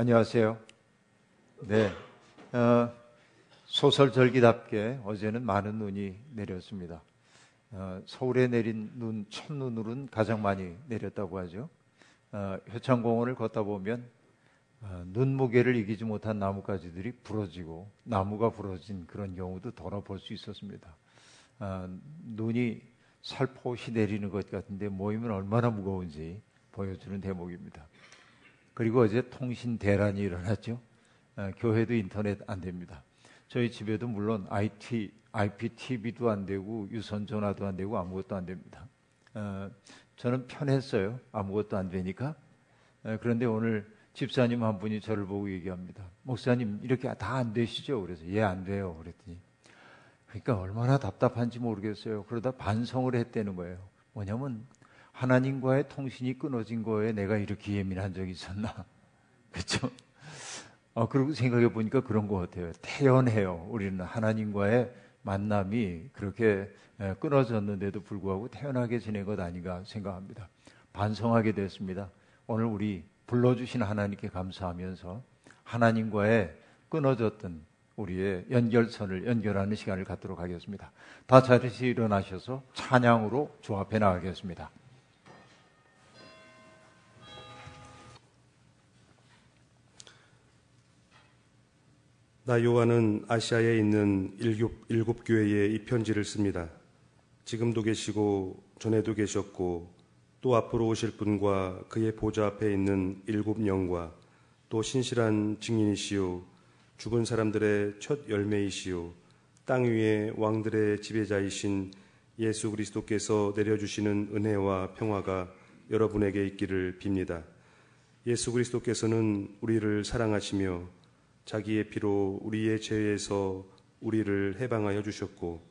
안녕하세요. 네. 어, 소설절기답게 어제는 많은 눈이 내렸습니다. 어, 서울에 내린 눈, 첫눈으로는 가장 많이 내렸다고 하죠. 어, 효창공원을 걷다 보면 어, 눈 무게를 이기지 못한 나뭇가지들이 부러지고 나무가 부러진 그런 경우도 돌아볼 수 있었습니다. 어, 눈이 살포시 내리는 것 같은데 모이면 얼마나 무거운지 보여주는 대목입니다. 그리고 어제 통신 대란이 일어났죠. 어, 교회도 인터넷 안 됩니다. 저희 집에도 물론 IT, IPTV도 안 되고 유선 전화도 안 되고 아무것도 안 됩니다. 어, 저는 편했어요. 아무것도 안 되니까. 어, 그런데 오늘 집사님 한 분이 저를 보고 얘기합니다. 목사님 이렇게 다 안 되시죠? 그래서 예 안 돼요. 그랬더니 그러니까 얼마나 답답한지 모르겠어요. 그러다 반성을 했다는 거예요. 뭐냐면 하나님과의 통신이 끊어진 거에 내가 이렇게 예민한 적이 있었나? 그렇죠? 어, 그리고 생각해 보니까 그런 것 같아요. 태연해요. 우리는 하나님과의 만남이 그렇게 끊어졌는데도 불구하고 태연하게 지낸 것 아닌가 생각합니다. 반성하게 됐습니다. 오늘 우리 불러주신 하나님께 감사하면서 하나님과의 끊어졌던 우리의 연결선을 연결하는 시간을 갖도록 하겠습니다. 다 자리에서 일어나셔서 찬양으로 조합해 나가겠습니다. 나 요한은 아시아에 있는 일곱, 일곱 교회에 이 편지를 씁니다. 지금도 계시고 전에도 계셨고 또 앞으로 오실 분과 그의 보좌 앞에 있는 일곱 영과 또 신실한 증인이시요 죽은 사람들의 첫 열매이시요 땅 위의 왕들의 지배자이신 예수 그리스도께서 내려주시는 은혜와 평화가 여러분에게 있기를 빕니다. 예수 그리스도께서는 우리를 사랑하시며 자기의 피로 우리의 죄에서 우리를 해방하여 주셨고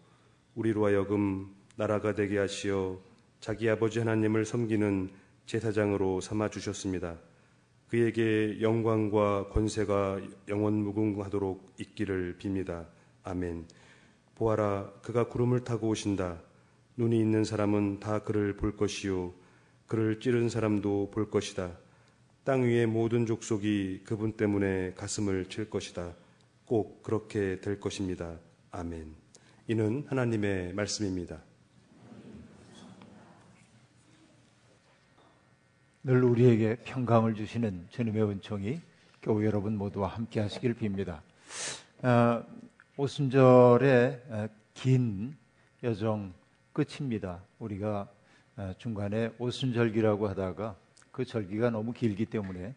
우리로 하여금 나라가 되게 하시어 자기 아버지 하나님을 섬기는 제사장으로 삼아 주셨습니다. 그에게 영광과 권세가 영원 무궁하도록 있기를 빕니다. 아멘. 보아라, 그가 구름을 타고 오신다. 눈이 있는 사람은 다 그를 볼 것이요. 그를 찌른 사람도 볼 것이다. 땅 위의 모든 족속이 그분 때문에 가슴을 칠 것이다. 꼭 그렇게 될 것입니다. 아멘. 이는 하나님의 말씀입니다. 늘 우리에게 평강을 주시는 주님의 은총이 교우 여러분 모두와 함께 하시길 빕니다. 어, 오순절의 어, 긴 여정 끝입니다. 우리가 어, 중간에 오순절기라고 하다가 그 절기가 너무 길기 때문에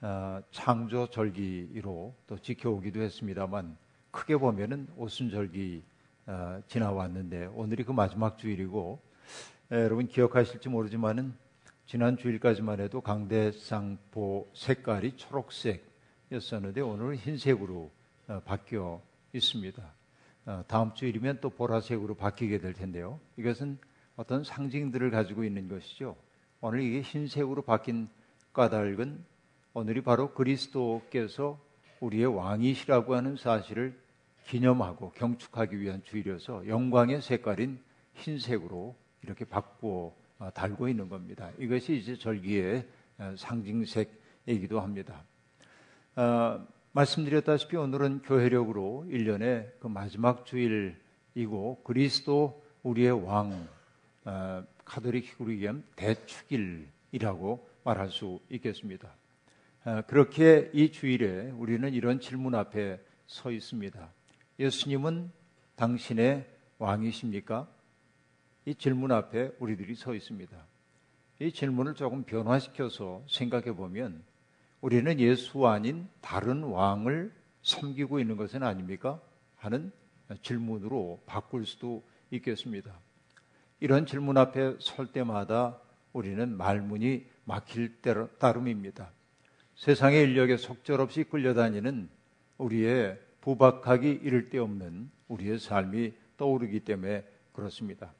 어, 창조 절기로 또 지켜오기도 했습니다만 크게 보면은 오순절기 어, 지나왔는데 오늘이 그 마지막 주일이고 에, 여러분 기억하실지 모르지만은 지난 주일까지만 해도 강대상보 색깔이 초록색이었었는데 오늘은 흰색으로 어, 바뀌어 있습니다. 어, 다음 주일이면 또 보라색으로 바뀌게 될 텐데요. 이것은 어떤 상징들을 가지고 있는 것이죠. 오늘 이게 흰색으로 바뀐 까닭은 오늘이 바로 그리스도께서 우리의 왕이시라고 하는 사실을 기념하고 경축하기 위한 주일이어서 영광의 색깔인 흰색으로 이렇게 바꾸어 달고 있는 겁니다. 이것이 이제 절기의 어, 상징색이기도 합니다. 어, 말씀드렸다시피 오늘은 교회력으로 1년의 그 마지막 주일이고 그리스도 우리의 왕 어, 카톨릭 히브리겸 대축일이라고 말할 수 있겠습니다. 어, 그렇게 이 주일에 우리는 이런 질문 앞에 서 있습니다. 예수님은 당신의 왕이십니까? 이 질문 앞에 우리들이 서 있습니다. 이 질문을 조금 변화시켜서 생각해 보면 우리는 예수 아닌 다른 왕을 섬기고 있는 것은 아닙니까? 하는 질문으로 바꿀 수도 있겠습니다. 이런 질문 앞에 설 때마다 우리는 말문이 막힐 따름입니다. 세상의 인력에 속절없이 끌려다니는 우리의 부박하기 이를 데 없는 우리의 삶이 떠오르기 때문에 그렇습니다.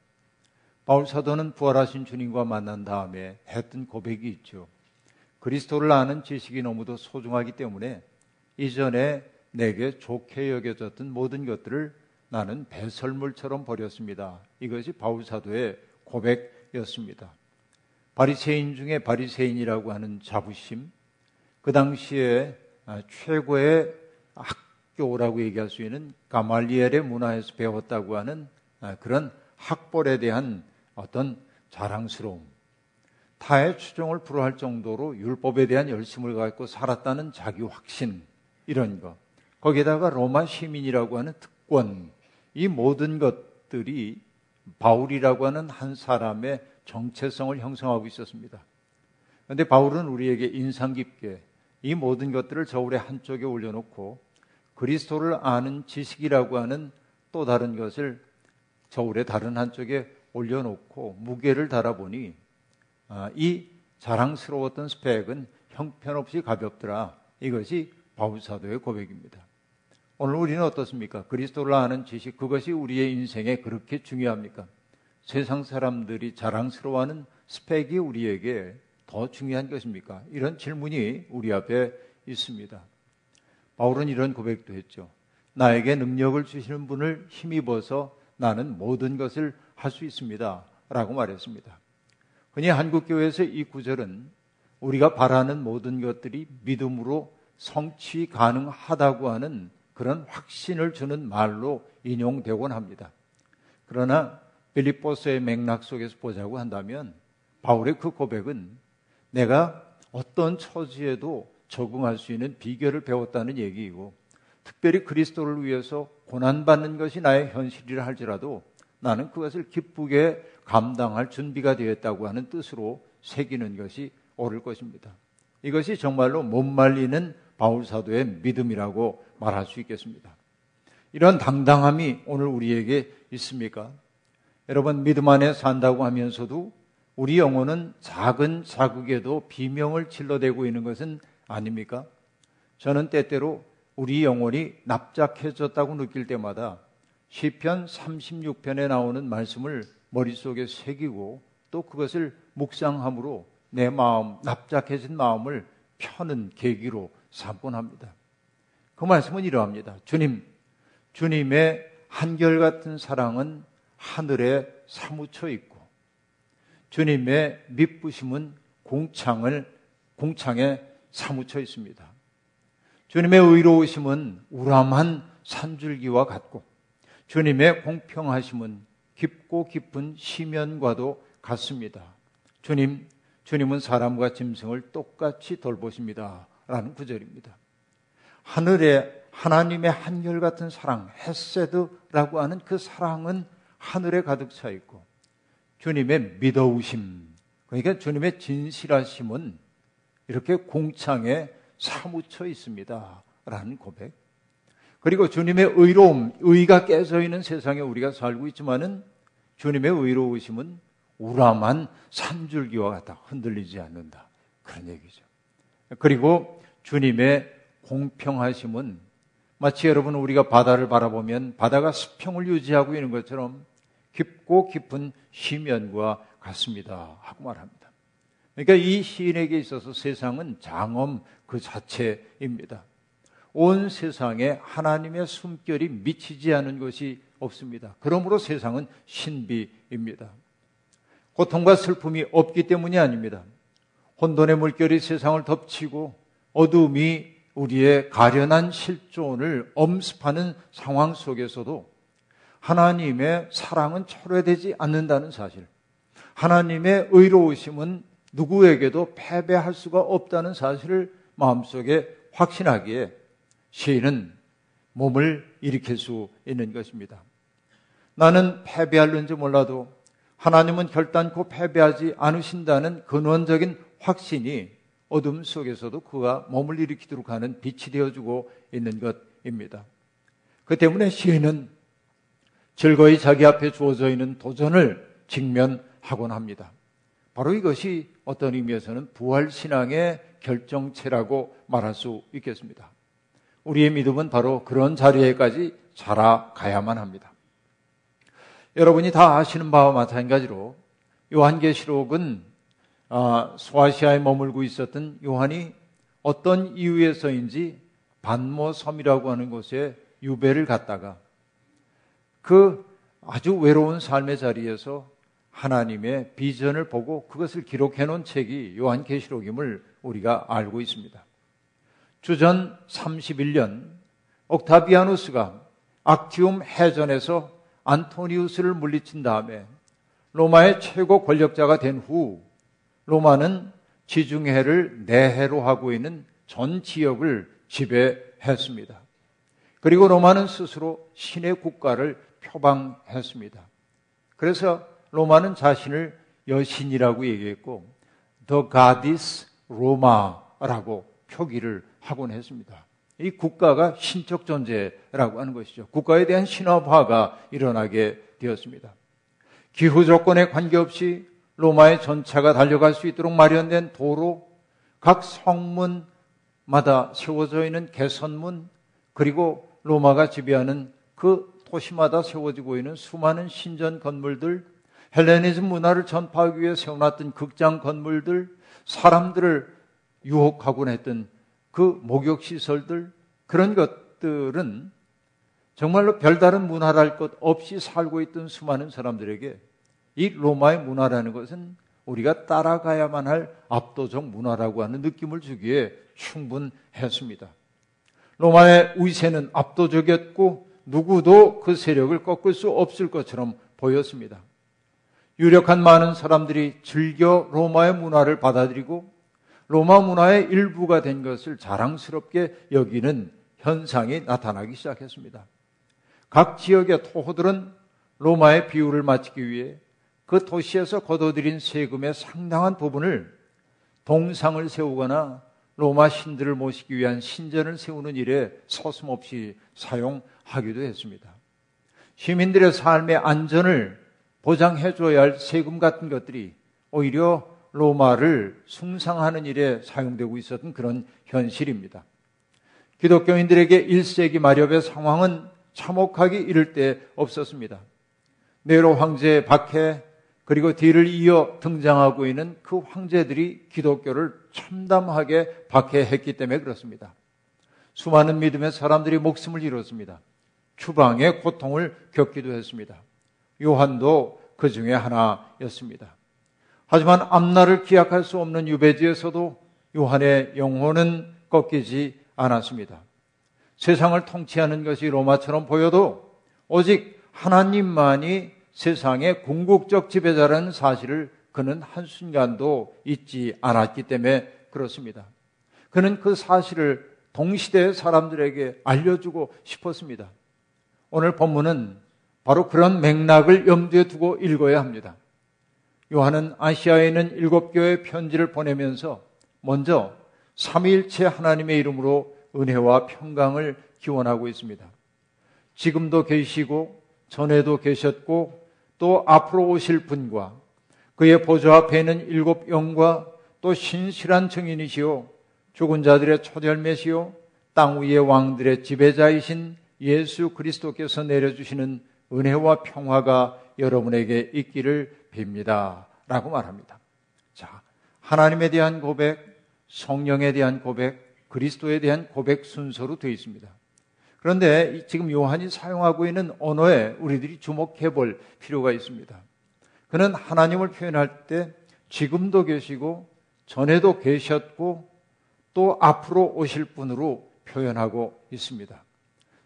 바울 사도는 부활하신 주님과 만난 다음에 했던 고백이 있죠. 그리스도를 아는 지식이 너무도 소중하기 때문에 이전에 내게 좋게 여겨졌던 모든 것들을 나는 배설물처럼 버렸습니다. 이것이 바울 사도의 고백이었습니다. 바리새인 중에 바리새인이라고 하는 자부심, 그 당시에 아, 최고의 학교라고 얘기할 수 있는 가말리엘의 문화에서 배웠다고 하는 아, 그런 학벌에 대한 어떤 자랑스러움, 타의 추종을 불허할 정도로 율법에 대한 열심을 갖고 살았다는 자기 확신 이런 거. 거기에다가 로마 시민이라고 하는 특권, 이 모든 것들이 바울이라고 하는 한 사람의 정체성을 형성하고 있었습니다. 그런데 바울은 우리에게 인상 깊게 이 모든 것들을 저울의 한쪽에 올려놓고 그리스도를 아는 지식이라고 하는 또 다른 것을 저울의 다른 한쪽에 올려놓고 무게를 달아보니 아, 이 자랑스러웠던 스펙은 형편없이 가볍더라. 이것이 바울 사도의 고백입니다. 오늘 우리는 어떻습니까? 그리스도를 아는 지식, 그것이 우리의 인생에 그렇게 중요합니까? 세상 사람들이 자랑스러워하는 스펙이 우리에게 더 중요한 것입니까? 이런 질문이 우리 앞에 있습니다. 바울은 이런 고백도 했죠. 나에게 능력을 주시는 분을 힘입어서 나는 모든 것을 할 수 있습니다. 라고 말했습니다. 흔히 한국교회에서 이 구절은 우리가 바라는 모든 것들이 믿음으로 성취 가능하다고 하는 그런 확신을 주는 말로 인용되곤 합니다. 그러나 빌립보스의 맥락 속에서 보자고 한다면 바울의 그 고백은 내가 어떤 처지에도 적응할 수 있는 비결을 배웠다는 얘기이고 특별히 그리스도를 위해서 고난받는 것이 나의 현실이라 할지라도 나는 그것을 기쁘게 감당할 준비가 되었다고 하는 뜻으로 새기는 것이 옳을 것입니다. 이것이 정말로 못 말리는 바울 사도의 믿음이라고 말할 수 있겠습니다. 이런 당당함이 오늘 우리에게 있습니까? 여러분 믿음 안에 산다고 하면서도 우리 영혼은 작은 자극에도 비명을 질러대고 있는 것은 아닙니까? 저는 때때로 우리 영혼이 납작해졌다고 느낄 때마다 시편 36편에 나오는 말씀을 머릿속에 새기고 또 그것을 묵상함으로 내 마음, 납작해진 마음을 펴는 계기로 삼곤 합니다. 그 말씀은 이러합니다. 주님, 주님의 한결같은 사랑은 하늘에 사무쳐 있고, 주님의 밑부심은 공창을, 공창에 사무쳐 있습니다. 주님의 의로우심은 우람한 산줄기와 같고, 주님의 공평하심은 깊고 깊은 시면과도 같습니다. 주님, 주님은 사람과 짐승을 똑같이 돌보십니다. 라는 구절입니다. 하늘에 하나님의 한결같은 사랑, 헤세드라고 하는 그 사랑은 하늘에 가득 차 있고 주님의 믿어우심, 그러니까 주님의 진실하심은 이렇게 공창에 사무쳐 있습니다. 라는 고백. 그리고 주님의 의로움, 의가 깨져 있는 세상에 우리가 살고 있지만은 주님의 의로우심은 우람한 산줄기와 같다. 흔들리지 않는다. 그런 얘기죠. 그리고 주님의 공평하심은 마치 여러분 우리가 바다를 바라보면 바다가 수평을 유지하고 있는 것처럼 깊고 깊은 시면과 같습니다. 하고 말합니다. 그러니까 이 시인에게 있어서 세상은 장엄 그 자체입니다. 온 세상에 하나님의 숨결이 미치지 않은 것이 없습니다. 그러므로 세상은 신비입니다. 고통과 슬픔이 없기 때문이 아닙니다. 혼돈의 물결이 세상을 덮치고 어둠이 우리의 가련한 실존을 엄습하는 상황 속에서도 하나님의 사랑은 철회되지 않는다는 사실, 하나님의 의로우심은 누구에게도 패배할 수가 없다는 사실을 마음속에 확신하기에 시인은 몸을 일으킬 수 있는 것입니다. 나는 패배할는지 몰라도 하나님은 결단코 패배하지 않으신다는 근원적인 확신이 어둠 속에서도 그가 몸을 일으키도록 하는 빛이 되어주고 있는 것입니다. 그 때문에 시인은 즐거이 자기 앞에 주어져 있는 도전을 직면하곤 합니다. 바로 이것이 어떤 의미에서는 부활신앙의 결정체라고 말할 수 있겠습니다. 우리의 믿음은 바로 그런 자리에까지 자라가야만 합니다. 여러분이 다 아시는 바와 마찬가지로 요한계시록은 아, 소아시아에 머물고 있었던 요한이 어떤 이유에서인지 반모 섬이라고 하는 곳에 유배를 갔다가 그 아주 외로운 삶의 자리에서 하나님의 비전을 보고 그것을 기록해 놓은 책이 요한계시록임을 우리가 알고 있습니다. 주전 31년 옥타비아누스가 악티움 해전에서 안토니우스를 물리친 다음에 로마의 최고 권력자가 된 후 로마는 지중해를 내해로 하고 있는 전 지역을 지배했습니다. 그리고 로마는 스스로 신의 국가를 표방했습니다. 그래서 로마는 자신을 여신이라고 얘기했고 The Goddess Roma라고 표기를 하곤 했습니다. 이 국가가 신적 존재라고 하는 것이죠. 국가에 대한 신화화가 일어나게 되었습니다. 기후 조건에 관계없이 로마의 전차가 달려갈 수 있도록 마련된 도로, 각 성문마다 세워져 있는 개선문, 그리고 로마가 지배하는 그 도시마다 세워지고 있는 수많은 신전 건물들, 헬레니즘 문화를 전파하기 위해 세워놨던 극장 건물들, 사람들을 유혹하곤 했던 그 목욕 시설들, 그런 것들은 정말로 별다른 문화랄 것 없이 살고 있던 수많은 사람들에게 이 로마의 문화라는 것은 우리가 따라가야만 할 압도적 문화라고 하는 느낌을 주기에 충분했습니다. 로마의 위세는 압도적이었고 누구도 그 세력을 꺾을 수 없을 것처럼 보였습니다. 유력한 많은 사람들이 즐겨 로마의 문화를 받아들이고 로마 문화의 일부가 된 것을 자랑스럽게 여기는 현상이 나타나기 시작했습니다. 각 지역의 토호들은 로마의 비율을 맞추기 위해 그 도시에서 거둬들인 세금의 상당한 부분을 동상을 세우거나 로마 신들을 모시기 위한 신전을 세우는 일에 서슴없이 사용하기도 했습니다. 시민들의 삶의 안전을 보장해 줘야 할 세금 같은 것들이 오히려 로마를 숭상하는 일에 사용되고 있었던 그런 현실입니다. 기독교인들에게 1세기 마렵의 상황은 참혹하기 이를 데 없었습니다. 네로 황제 박해 그리고 뒤를 이어 등장하고 있는 그 황제들이 기독교를 참담하게 박해했기 때문에 그렇습니다. 수많은 믿음의 사람들이 목숨을 잃었습니다. 추방의 고통을 겪기도 했습니다. 요한도 그 중에 하나였습니다. 하지만 앞날을 기약할 수 없는 유배지에서도 요한의 영혼은 꺾이지 않았습니다. 세상을 통치하는 것이 로마처럼 보여도 오직 하나님만이 세상의 궁극적 지배자라는 사실을 그는 한순간도 잊지 않았기 때문에 그렇습니다. 그는 그 사실을 동시대의 사람들에게 알려주고 싶었습니다. 오늘 본문은 바로 그런 맥락을 염두에 두고 읽어야 합니다. 요한은 아시아에 있는 일곱 교회 편지를 보내면서 먼저 삼위일체 하나님의 이름으로 은혜와 평강을 기원하고 있습니다. 지금도 계시고 전에도 계셨고 또 앞으로 오실 분과 그의 보좌 앞에 있는 일곱 영과 또 신실한 증인이시요 죽은 자들의 초절매시요 땅 위의 왕들의 지배자이신 예수 그리스도께서 내려주시는 은혜와 평화가 여러분에게 있기를 빕니다. 라고 말합니다. 자, 하나님에 대한 고백, 성령에 대한 고백, 그리스도에 대한 고백 순서로 되어 있습니다. 그런데 지금 요한이 사용하고 있는 언어에 우리들이 주목해 볼 필요가 있습니다. 그는 하나님을 표현할 때 지금도 계시고 전에도 계셨고 또 앞으로 오실 분으로 표현하고 있습니다.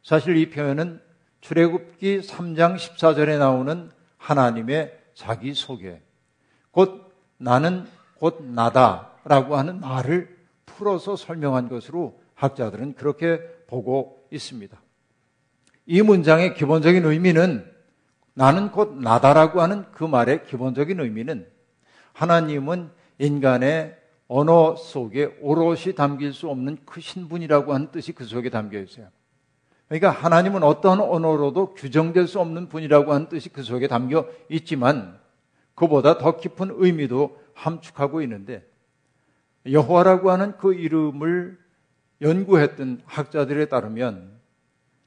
사실 이 표현은 출애굽기 3장 14절에 나오는 하나님의 자기 소개, 곧 나는 곧 나다라고 하는 말을 풀어서 설명한 것으로 학자들은 그렇게 보고 있습니다. 이 문장의 기본적인 의미는 나는 곧 나다라고 하는 그 말의 기본적인 의미는 하나님은 인간의 언어 속에 오롯이 담길 수 없는 크신 분이라고 하는 뜻이 그 속에 담겨 있어요. 그러니까 하나님은 어떤 언어로도 규정될 수 없는 분이라고 하는 뜻이 그 속에 담겨 있지만 그보다 더 깊은 의미도 함축하고 있는데 여호와라고 하는 그 이름을 연구했던 학자들에 따르면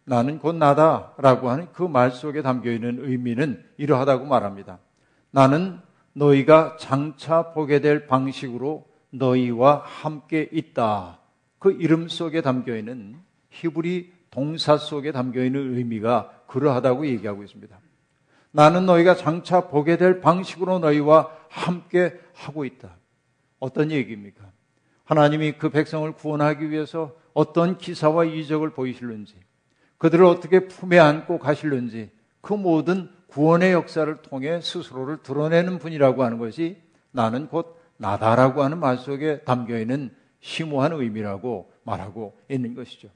나는 곧 나다라고 하는 그 말 속에 담겨 있는 의미는 이러하다고 말합니다. 나는 너희가 장차 보게 될 방식으로 너희와 함께 있다. 그 이름 속에 담겨 있는 히브리 동사 속에 담겨 있는 의미가 그러하다고 얘기하고 있습니다. 나는 너희가 장차 보게 될 방식으로 너희와 함께 하고 있다. 어떤 얘기입니까? 하나님이 그 백성을 구원하기 위해서 어떤 기사와 이적을 보이실는지, 그들을 어떻게 품에 안고 가실는지, 그 모든 구원의 역사를 통해 스스로를 드러내는 분이라고 하는 것이 나는 곧 나다라고 하는 말 속에 담겨 있는 심오한 의미라고 말하고 있는 것이죠.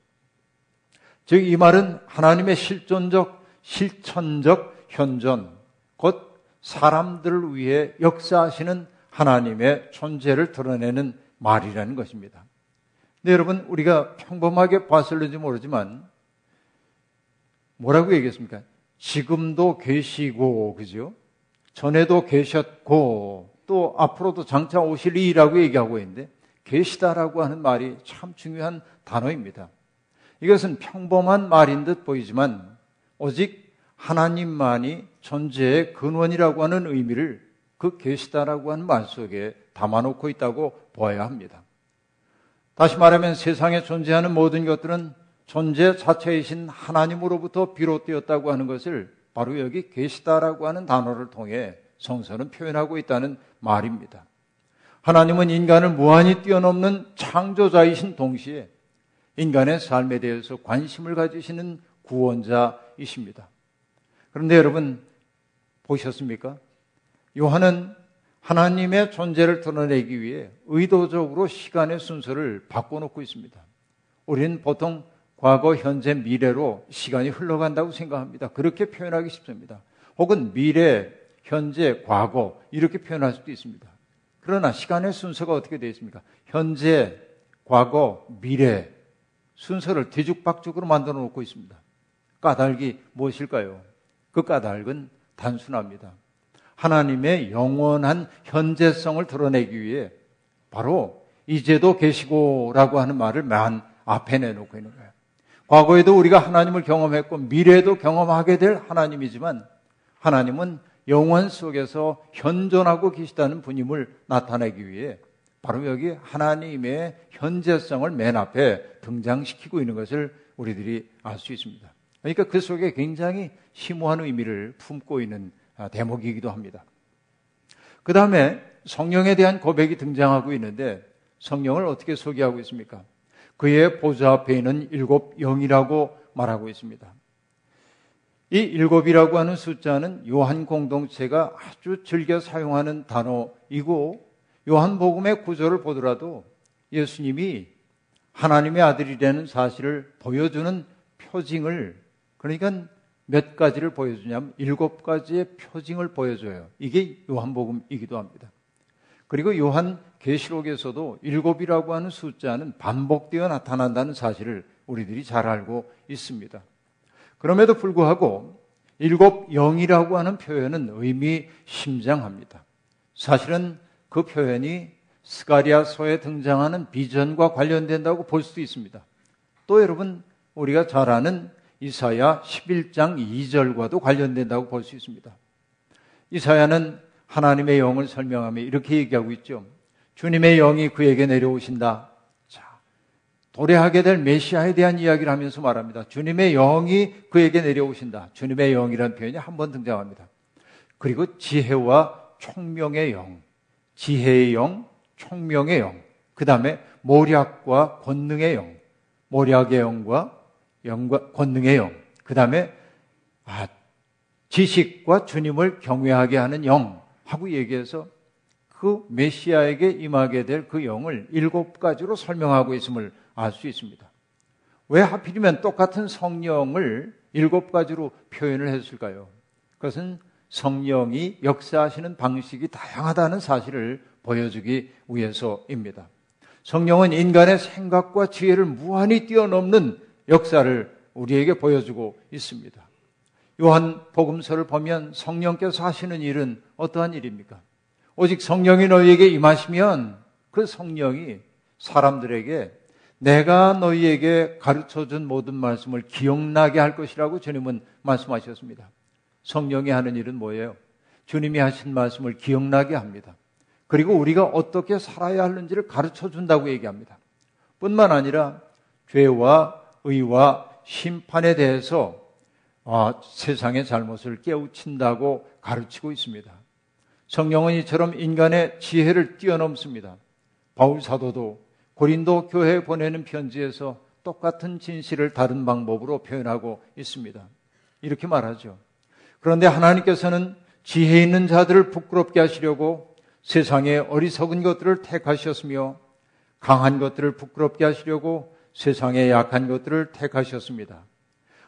즉, 이 말은 하나님의 실존적, 실천적 현존, 곧 사람들을 위해 역사하시는 하나님의 존재를 드러내는 말이라는 것입니다. 네, 여러분, 우리가 평범하게 봤을는지 모르지만, 뭐라고 얘기했습니까? 지금도 계시고, 그죠? 전에도 계셨고, 또 앞으로도 장차 오실이라고 얘기하고 있는데, 계시다라고 하는 말이 참 중요한 단어입니다. 이것은 평범한 말인 듯 보이지만, 오직 하나님만이 존재의 근원이라고 하는 의미를 그 계시다라고 하는 말 속에 담아놓고 있다고 보아야 합니다. 다시 말하면 세상에 존재하는 모든 것들은 존재 자체이신 하나님으로부터 비롯되었다고 하는 것을 바로 여기 계시다라고 하는 단어를 통해 성서는 표현하고 있다는 말입니다. 하나님은 인간을 무한히 뛰어넘는 창조자이신 동시에 인간의 삶에 대해서 관심을 가지시는 구원자이십니다. 그런데 여러분 보셨습니까? 요한은 하나님의 존재를 드러내기 위해 의도적으로 시간의 순서를 바꿔놓고 있습니다. 우리는 보통 과거, 현재, 미래로 시간이 흘러간다고 생각합니다. 그렇게 표현하기 쉽습니다. 혹은 미래, 현재, 과거 이렇게 표현할 수도 있습니다. 그러나 시간의 순서가 어떻게 되어 있습니까? 현재, 과거, 미래 순서를 뒤죽박죽으로 만들어 놓고 있습니다. 까닭이 무엇일까요? 그 까닭은 단순합니다. 하나님의 영원한 현재성을 드러내기 위해 바로 이제도 계시고라고 하는 말을 맨 앞에 내놓고 있는 거예요. 과거에도 우리가 하나님을 경험했고 미래에도 경험하게 될 하나님이지만 하나님은 영원 속에서 현존하고 계시다는 분임을 나타내기 위해 바로 여기 하나님의 현재성을 맨 앞에 등장시키고 있는 것을 우리들이 알 수 있습니다. 그러니까 그 속에 굉장히 심오한 의미를 품고 있는 아, 대목이기도 합니다. 그 다음에 성령에 대한 고백이 등장하고 있는데 성령을 어떻게 소개하고 있습니까? 그의 보좌 앞에 있는 일곱 영이라고 말하고 있습니다. 이 일곱이라고 하는 숫자는 요한 공동체가 아주 즐겨 사용하는 단어이고 요한복음의 구조를 보더라도 예수님이 하나님의 아들이라는 사실을 보여주는 표징을 그러니까 몇 가지를 보여주냐면 일곱 가지의 표징을 보여줘요. 이게 요한복음이기도 합니다. 그리고 요한 계시록에서도 일곱이라고 하는 숫자는 반복되어 나타난다는 사실을 우리들이 잘 알고 있습니다. 그럼에도 불구하고 일곱 영이라고 하는 표현은 의미심장합니다. 사실은 그 표현이 스가리아서에 등장하는 비전과 관련된다고 볼 수도 있습니다. 또 여러분 우리가 잘 아는 이사야 11장 2절과도 관련된다고 볼 수 있습니다. 이사야는 하나님의 영을 설명하며 이렇게 얘기하고 있죠. 주님의 영이 그에게 내려오신다. 자, 도래하게 될 메시아에 대한 이야기를 하면서 말합니다. 주님의 영이 그에게 내려오신다. 주님의 영이라는 표현이 한 번 등장합니다. 그리고 지혜와 총명의 영, 지혜의 영, 총명의 영, 그 다음에 모략과 권능의 영, 모략의 영과 영과 권능의 영. 그 다음에 아, 지식과 주님을 경외하게 하는 영 하고 얘기해서 그 메시아에게 임하게 될 그 영을 일곱 가지로 설명하고 있음을 알 수 있습니다. 왜 하필이면 똑같은 성령을 일곱 가지로 표현을 했을까요? 그것은 성령이 역사하시는 방식이 다양하다는 사실을 보여주기 위해서입니다. 성령은 인간의 생각과 지혜를 무한히 뛰어넘는 역사를 우리에게 보여주고 있습니다. 요한 복음서를 보면 성령께서 하시는 일은 어떠한 일입니까? 오직 성령이 너희에게 임하시면 그 성령이 사람들에게 내가 너희에게 가르쳐 준 모든 말씀을 기억나게 할 것이라고 주님은 말씀하셨습니다. 성령이 하는 일은 뭐예요? 주님이 하신 말씀을 기억나게 합니다. 그리고 우리가 어떻게 살아야 하는지를 가르쳐 준다고 얘기합니다. 뿐만 아니라 죄와 의와 심판에 대해서 아, 세상의 잘못을 깨우친다고 가르치고 있습니다. 성령은 이처럼 인간의 지혜를 뛰어넘습니다. 바울 사도도 고린도 교회에 보내는 편지에서 똑같은 진실을 다른 방법으로 표현하고 있습니다. 이렇게 말하죠. 그런데 하나님께서는 지혜 있는 자들을 부끄럽게 하시려고 세상의 어리석은 것들을 택하셨으며 강한 것들을 부끄럽게 하시려고 세상의 약한 것들을 택하셨습니다.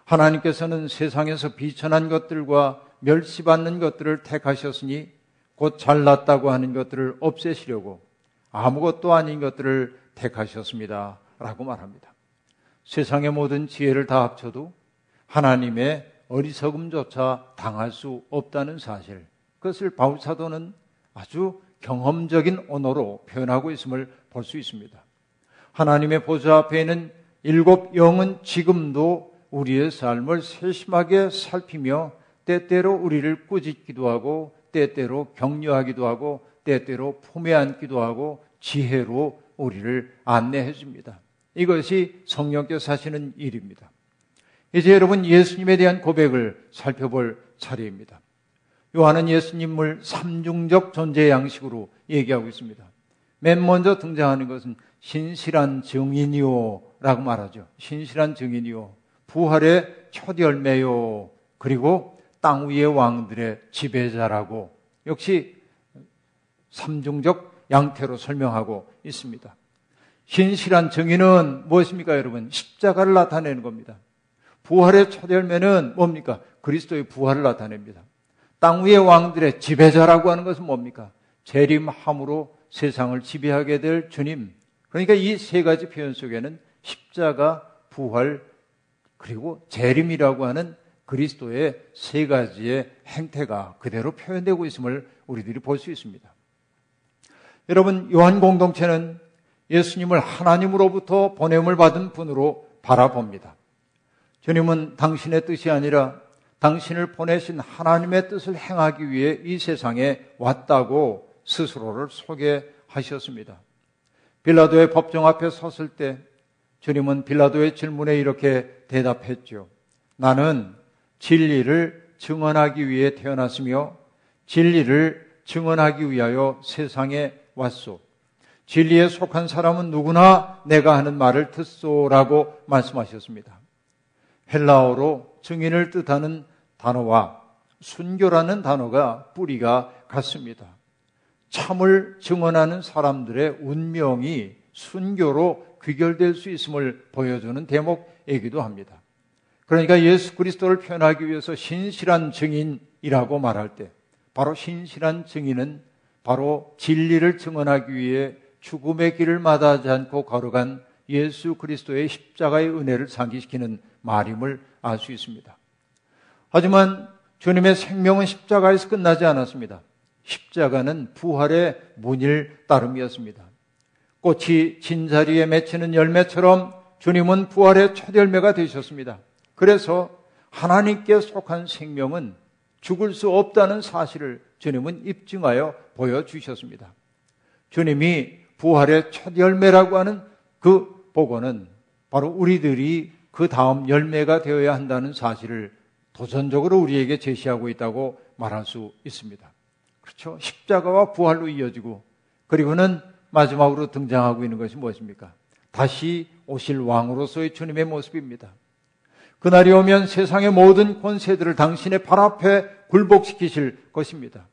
하나님께서는 세상에서 비천한 것들과 멸시받는 것들을 택하셨으니 곧 잘났다고 하는 것들을 없애시려고 아무것도 아닌 것들을 택하셨습니다. 라고 말합니다. 세상의 모든 지혜를 다 합쳐도 하나님의 어리석음조차 당할 수 없다는 사실. 그것을 바울 사도는 아주 경험적인 언어로 표현하고 있음을 볼 수 있습니다. 하나님의 보좌 앞에 있는 일곱 영은 지금도 우리의 삶을 세심하게 살피며 때때로 우리를 꾸짖기도 하고 때때로 격려하기도 하고 때때로 품에 안기도 하고 지혜로 우리를 안내해 줍니다. 이것이 성령께서 하시는 일입니다. 이제 여러분 예수님에 대한 고백을 살펴볼 차례입니다. 요한은 예수님을 삼중적 존재 양식으로 얘기하고 있습니다. 맨 먼저 등장하는 것은 신실한 증인이요 라고 말하죠. 신실한 증인이요. 부활의 첫 열매요. 그리고 땅 위의 왕들의 지배자라고 역시 삼중적 양태로 설명하고 있습니다. 신실한 증인은 무엇입니까, 여러분? 십자가를 나타내는 겁니다. 부활의 첫 열매는 뭡니까? 그리스도의 부활을 나타냅니다. 땅 위의 왕들의 지배자라고 하는 것은 뭡니까? 재림함으로 세상을 지배하게 될 주님. 그러니까 이 세 가지 표현 속에는 십자가, 부활, 그리고 재림이라고 하는 그리스도의 세 가지의 행태가 그대로 표현되고 있음을 우리들이 볼 수 있습니다. 여러분, 요한 공동체는 예수님을 하나님으로부터 보냄을 받은 분으로 바라봅니다. 주님은 당신의 뜻이 아니라 당신을 보내신 하나님의 뜻을 행하기 위해 이 세상에 왔다고 스스로를 소개하셨습니다. 빌라도의 법정 앞에 섰을 때 주님은 빌라도의 질문에 이렇게 대답했죠. 나는 진리를 증언하기 위해 태어났으며 진리를 증언하기 위하여 세상에 왔소. 진리에 속한 사람은 누구나 내가 하는 말을 듣소라고 말씀하셨습니다. 헬라어로 증인을 뜻하는 단어와 순교라는 단어가 뿌리가 같습니다. 참을 증언하는 사람들의 운명이 순교로 귀결될 수 있음을 보여주는 대목이기도 합니다. 그러니까 예수 그리스도를 표현하기 위해서 신실한 증인이라고 말할 때 바로 신실한 증인은 바로 진리를 증언하기 위해 죽음의 길을 마다하지 않고 걸어간 예수 그리스도의 십자가의 은혜를 상기시키는 말임을 알 수 있습니다. 하지만 주님의 생명은 십자가에서 끝나지 않았습니다. 십자가는 부활의 문일 따름이었습니다. 꽃이 진 자리에 맺히는 열매처럼 주님은 부활의 첫 열매가 되셨습니다. 그래서 하나님께 속한 생명은 죽을 수 없다는 사실을 주님은 입증하여 보여주셨습니다. 주님이 부활의 첫 열매라고 하는 그 복원은 바로 우리들이 그 다음 열매가 되어야 한다는 사실을 도전적으로 우리에게 제시하고 있다고 말할 수 있습니다. 그렇죠? 십자가와 부활로 이어지고 그리고는 마지막으로 등장하고 있는 것이 무엇입니까? 다시 오실 왕으로서의 주님의 모습입니다. 그날이 오면 세상의 모든 권세들을 당신의 발 앞에 굴복시키실 것입니다.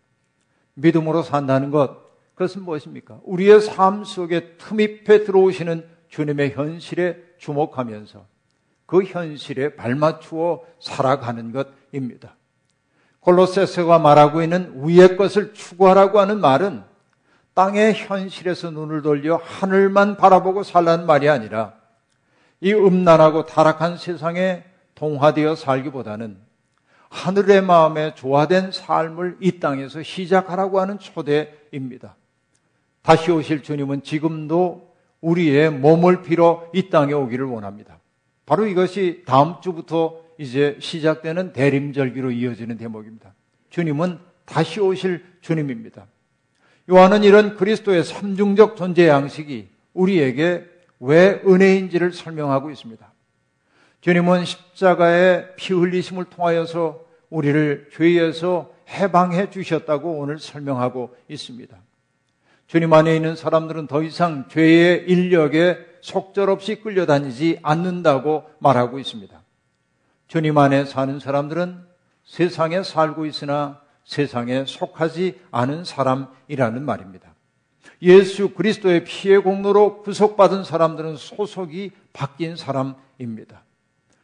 믿음으로 산다는 것, 그것은 무엇입니까? 우리의 삶 속에 틈입해 들어오시는 주님의 현실에 주목하면서 그 현실에 발맞추어 살아가는 것입니다. 콜로세스가 말하고 있는 위의 것을 추구하라고 하는 말은 땅의 현실에서 눈을 돌려 하늘만 바라보고 살라는 말이 아니라 이 음란하고 타락한 세상에 동화되어 살기보다는 하늘의 마음에 조화된 삶을 이 땅에서 시작하라고 하는 초대입니다. 다시 오실 주님은 지금도 우리의 몸을 빌어 이 땅에 오기를 원합니다. 바로 이것이 다음 주부터 이제 시작되는 대림절기로 이어지는 대목입니다. 주님은 다시 오실 주님입니다. 요한은 이런 그리스도의 삼중적 존재 양식이 우리에게 왜 은혜인지를 설명하고 있습니다. 주님은 십자가의 피 흘리심을 통하여서 우리를 죄에서 해방해 주셨다고 오늘 설명하고 있습니다. 주님 안에 있는 사람들은 더 이상 죄의 인력에 속절없이 끌려다니지 않는다고 말하고 있습니다. 주님 안에 사는 사람들은 세상에 살고 있으나 세상에 속하지 않은 사람이라는 말입니다. 예수 그리스도의 피의 공로로 구속받은 사람들은 소속이 바뀐 사람입니다.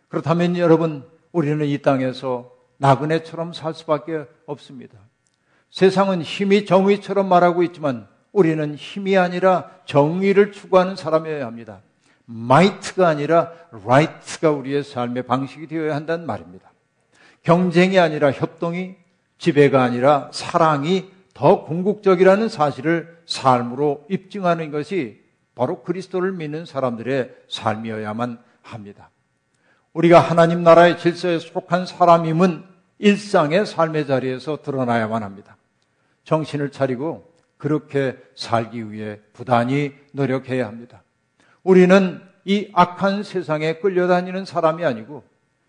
그렇다면 여러분, 우리는 이 땅에서 나그네처럼 살 수밖에 없습니다. 세상은 힘이 정의처럼 말하고 있지만 우리는 힘이 아니라 정의를 추구하는 사람이어야 합니다. might가 아니라 right가 우리의 삶의 방식이 되어야 한다는 말입니다. 경쟁이 아니라 협동이, 지배가 아니라 사랑이 더 궁극적이라는 사실을 삶으로 입증하는 것이 바로 그리스도를 믿는 사람들의 삶이어야만 합니다. 우리가 하나님 나라의 질서에 속한 사람임은 일상의 삶의 자리에서 드러나야만 합니다. 정신을 차리고 그렇게 살기 위해 부단히 노력해야 합니다. 우리는 이 악한 세상에 끌려다니는 사람이 아니고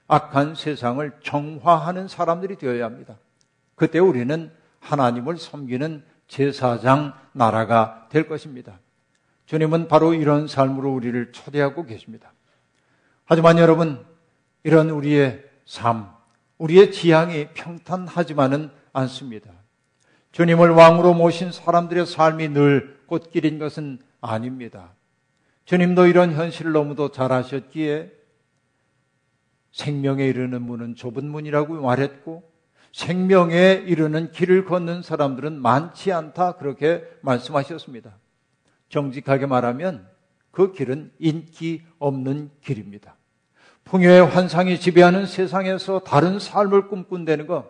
악한 세상을 정화하는 사람들이 되어야 합니다. 그때 우리는 하나님을 섬기는 제사장 나라가 될 것입니다. 주님은 바로 이런 삶으로 우리를 초대하고 계십니다. 하지만 여러분, 이런 우리의 삶, 우리의 지향이 평탄하지만은 않습니다. 주님을 왕으로 모신 사람들의 삶이 늘 꽃길인 것은 아닙니다. 주님도 이런 현실을 너무도 잘 아셨기에 생명에 이르는 문은 좁은 문이라고 말했고 생명에 이르는 길을 걷는 사람들은 많지 않다 그렇게 말씀하셨습니다. 정직하게 말하면 그 길은 인기 없는 길입니다. 풍요의 환상이 지배하는 세상에서 다른 삶을 꿈꾼다는 것,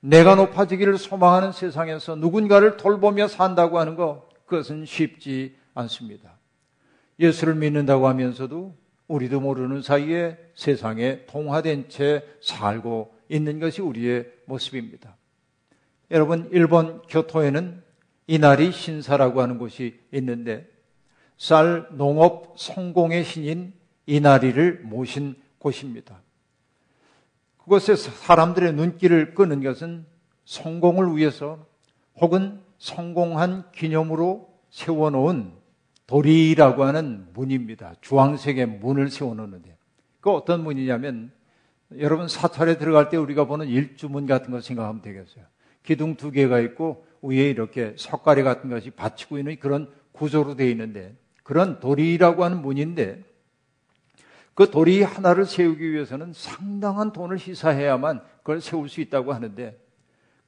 내가 높아지기를 소망하는 세상에서 누군가를 돌보며 산다고 하는 것, 그것은 쉽지 않습니다. 예수를 믿는다고 하면서도 우리도 모르는 사이에 세상에 동화된 채 살고 있는 것이 우리의 모습입니다. 여러분, 일본 교토에는 이날이 신사라고 하는 곳이 있는데 쌀 농업 성공의 신인 이나리를 모신 곳입니다. 그곳에 사람들의 눈길을 끄는 것은 성공을 위해서 혹은 성공한 기념으로 세워놓은 도리라고 하는 문입니다. 주황색의 문을 세워놓는데. 그 어떤 문이냐면 여러분 사찰에 들어갈 때 우리가 보는 일주문 같은 거 생각하면 되겠어요. 기둥 두 개가 있고 위에 이렇게 석가리 같은 것이 받치고 있는 그런 구조로 되어 있는데 그런 도리라고 하는 문인데 그 도리 하나를 세우기 위해서는 상당한 돈을 희사해야만 그걸 세울 수 있다고 하는데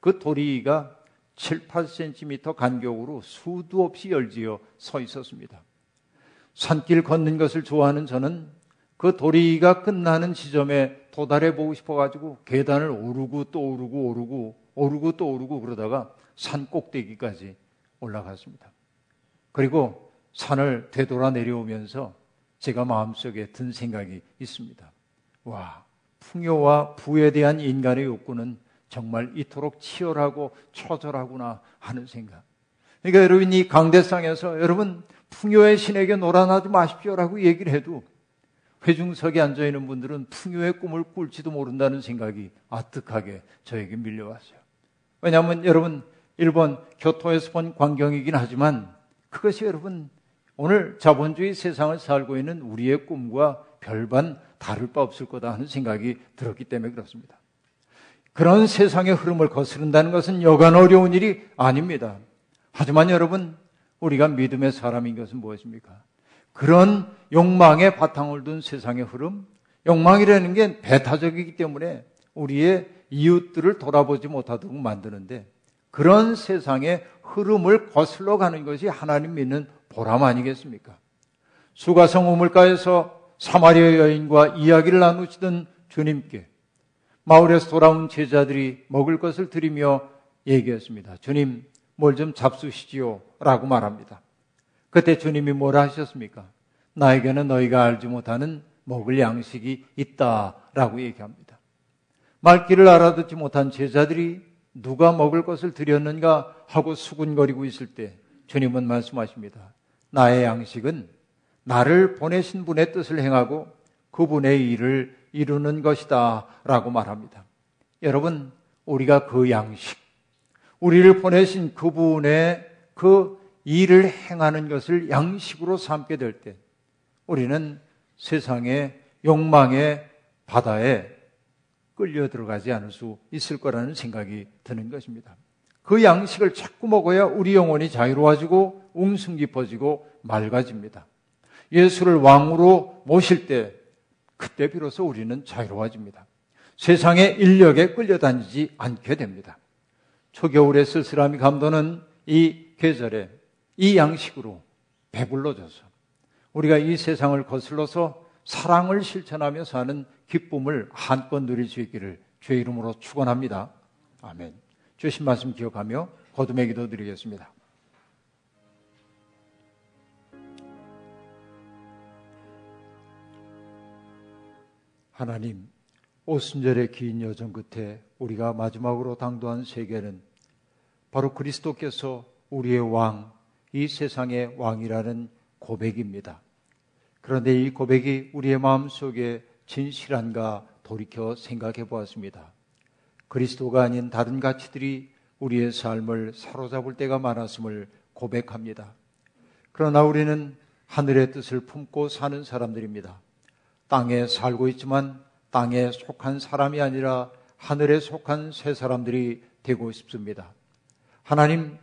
그 도리가 7, 8cm 간격으로 수도 없이 열지어 서 있었습니다. 산길 걷는 것을 좋아하는 저는 그 도리가 끝나는 지점에 도달해 보고 싶어 가지고 계단을 오르고 또 오르고 오르고 오르고 또 오르고 그러다가 산 꼭대기까지 올라갔습니다. 그리고 산을 되돌아 내려오면서 제가 마음속에 든 생각이 있습니다. 와, 풍요와 부에 대한 인간의 욕구는 정말 이토록 치열하고 처절하구나 하는 생각. 그러니까 여러분 이 강대상에서 여러분 풍요의 신에게 놀아나지 마십시오라고 얘기를 해도 회중석에 앉아 있는 분들은 풍요의 꿈을 꿀지도 모른다는 생각이 아득하게 저에게 밀려왔어요. 왜냐하면 여러분 일본 교토에서 본 광경이긴 하지만 그것이 여러분 오늘 자본주의 세상을 살고 있는 우리의 꿈과 별반 다를 바 없을 거다 하는 생각이 들었기 때문에 그렇습니다. 그런 세상의 흐름을 거스른다는 것은 여간 어려운 일이 아닙니다. 하지만 여러분, 우리가 믿음의 사람인 것은 무엇입니까? 그런 욕망에 바탕을 둔 세상의 흐름, 욕망이라는 게 배타적이기 때문에 우리의 이웃들을 돌아보지 못하도록 만드는데 그런 세상의 흐름을 거슬러 가는 것이 하나님 믿는 보람 아니겠습니까? 수가성 우물가에서 사마리아 여인과 이야기를 나누시던 주님께 마을에서 돌아온 제자들이 먹을 것을 드리며 얘기했습니다. 주님, 뭘 좀 잡수시지요. 라고 말합니다. 그때 주님이 뭐라 하셨습니까? 나에게는 너희가 알지 못하는 먹을 양식이 있다. 라고 얘기합니다. 말귀를 알아듣지 못한 제자들이 누가 먹을 것을 드렸는가 하고 수군거리고 있을 때 주님은 말씀하십니다. 나의 양식은 나를 보내신 분의 뜻을 행하고 그분의 일을 이루는 것이다. 라고 말합니다. 여러분, 우리가 그 양식, 우리를 보내신 그분의 그 일을 행하는 것을 양식으로 삼게 될 때 우리는 세상의 욕망의 바다에 끌려 들어가지 않을 수 있을 거라는 생각이 드는 것입니다. 그 양식을 자꾸 먹어야 우리 영혼이 자유로워지고 웅숭 깊어지고 맑아집니다. 예수를 왕으로 모실 때 그때 비로소 우리는 자유로워집니다. 세상의 인력에 끌려다니지 않게 됩니다. 초겨울의 쓸쓸함이 감도는 이 계절에 이 양식으로 배불러져서 우리가 이 세상을 거슬러서 사랑을 실천하며 사는 기쁨을 한껏 누릴 수 있기를 주의 이름으로 축원합니다. 아멘. 주신 말씀 기억하며 거듭의 기도 드리겠습니다. 하나님, 오순절의 긴 여정 끝에 우리가 마지막으로 당도한 세계는 바로 그리스도께서 우리의 왕, 이 세상의 왕이라는 고백입니다. 그런데 이 고백이 우리의 마음 속에 진실한가 돌이켜 생각해 보았습니다. 그리스도가 아닌 다른 가치들이 우리의 삶을 사로잡을 때가 많았음을 고백합니다. 그러나 우리는 하늘의 뜻을 품고 사는 사람들입니다. 땅에 살고 있지만 땅에 속한 사람이 아니라 하늘에 속한 새 사람들이 되고 싶습니다. 하나님,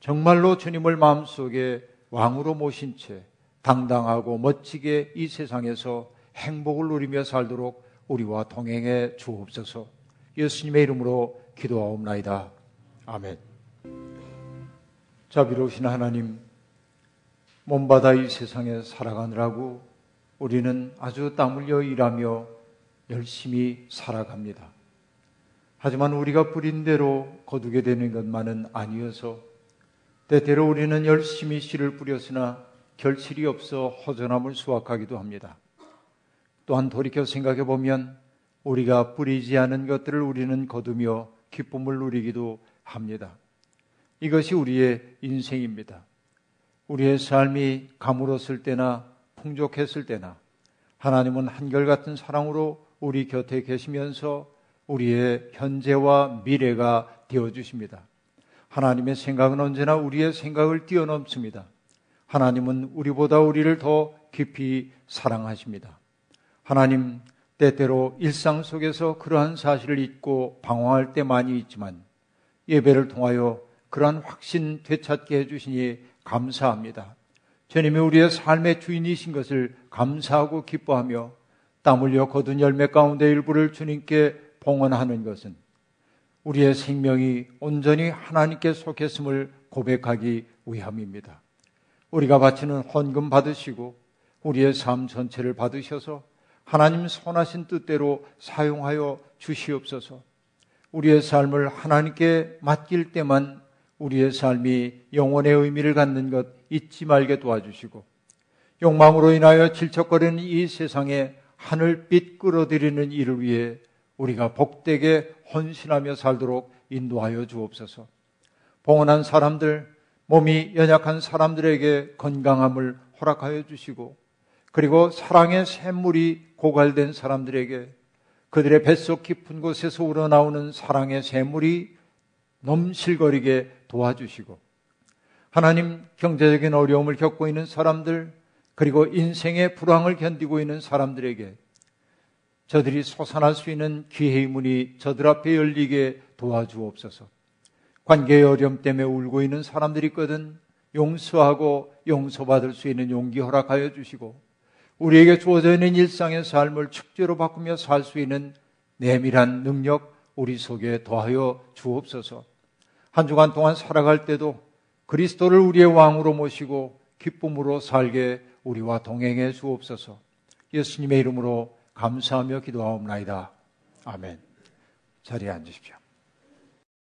정말로 주님을 마음속에 왕으로 모신 채 당당하고 멋지게 이 세상에서 행복을 누리며 살도록 우리와 동행해 주옵소서. 예수님의 이름으로 기도하옵나이다. 아멘. 자비로우신 하나님, 몸바다 이 세상에 살아가느라고 우리는 아주 땀 흘려 일하며 열심히 살아갑니다. 하지만 우리가 뿌린 대로 거두게 되는 것만은 아니어서 때때로 우리는 열심히 씨를 뿌렸으나 결실이 없어 허전함을 수확하기도 합니다. 또한 돌이켜 생각해 보면 우리가 뿌리지 않은 것들을 우리는 거두며 기쁨을 누리기도 합니다. 이것이 우리의 인생입니다. 우리의 삶이 가물었을 때나 풍족했을 때나 하나님은 한결같은 사랑으로 우리 곁에 계시면서 우리의 현재와 미래가 되어 주십니다. 하나님의 생각은 언제나 우리의 생각을 뛰어넘습니다. 하나님은 우리보다 우리를 더 깊이 사랑하십니다. 하나님, 때때로 일상 속에서 그러한 사실을 잊고 방황할 때 많이 있지만 예배를 통하여 그러한 확신 되찾게 해주시니 감사합니다. 주님이 우리의 삶의 주인이신 것을 감사하고 기뻐하며 땀 흘려 거둔 열매 가운데 일부를 주님께 봉헌하는 것은 우리의 생명이 온전히 하나님께 속했음을 고백하기 위함입니다. 우리가 바치는 헌금 받으시고 우리의 삶 전체를 받으셔서 하나님 선하신 뜻대로 사용하여 주시옵소서. 우리의 삶을 하나님께 맡길 때만 우리의 삶이 영원의 의미를 갖는 것 잊지 말게 도와주시고 욕망으로 인하여 질척거리는 이 세상에 하늘빛 끌어들이는 일을 위해 우리가 복되게 헌신하며 살도록 인도하여 주옵소서. 봉헌한 사람들, 몸이 연약한 사람들에게 건강함을 허락하여 주시고 그리고 사랑의 샘물이 고갈된 사람들에게 그들의 뱃속 깊은 곳에서 우러나오는 사랑의 샘물이 넘실거리게 도와주시고 하나님 경제적인 어려움을 겪고 있는 사람들 그리고 인생의 불황을 견디고 있는 사람들에게 저들이 솟아날 수 있는 기회의 문이 저들 앞에 열리게 도와주옵소서. 관계의 어려움 때문에 울고 있는 사람들이 있거든 용서하고 용서받을 수 있는 용기 허락하여 주시고 우리에게 주어져 있는 일상의 삶을 축제로 바꾸며 살 수 있는 내밀한 능력 우리 속에 더하여 주옵소서. 한 주간 동안 살아갈 때도 그리스도를 우리의 왕으로 모시고 기쁨으로 살게 우리와 동행해 주옵소서. 예수님의 이름으로 감사하며 기도하옵나이다. 아멘. 자리에 앉으십시오.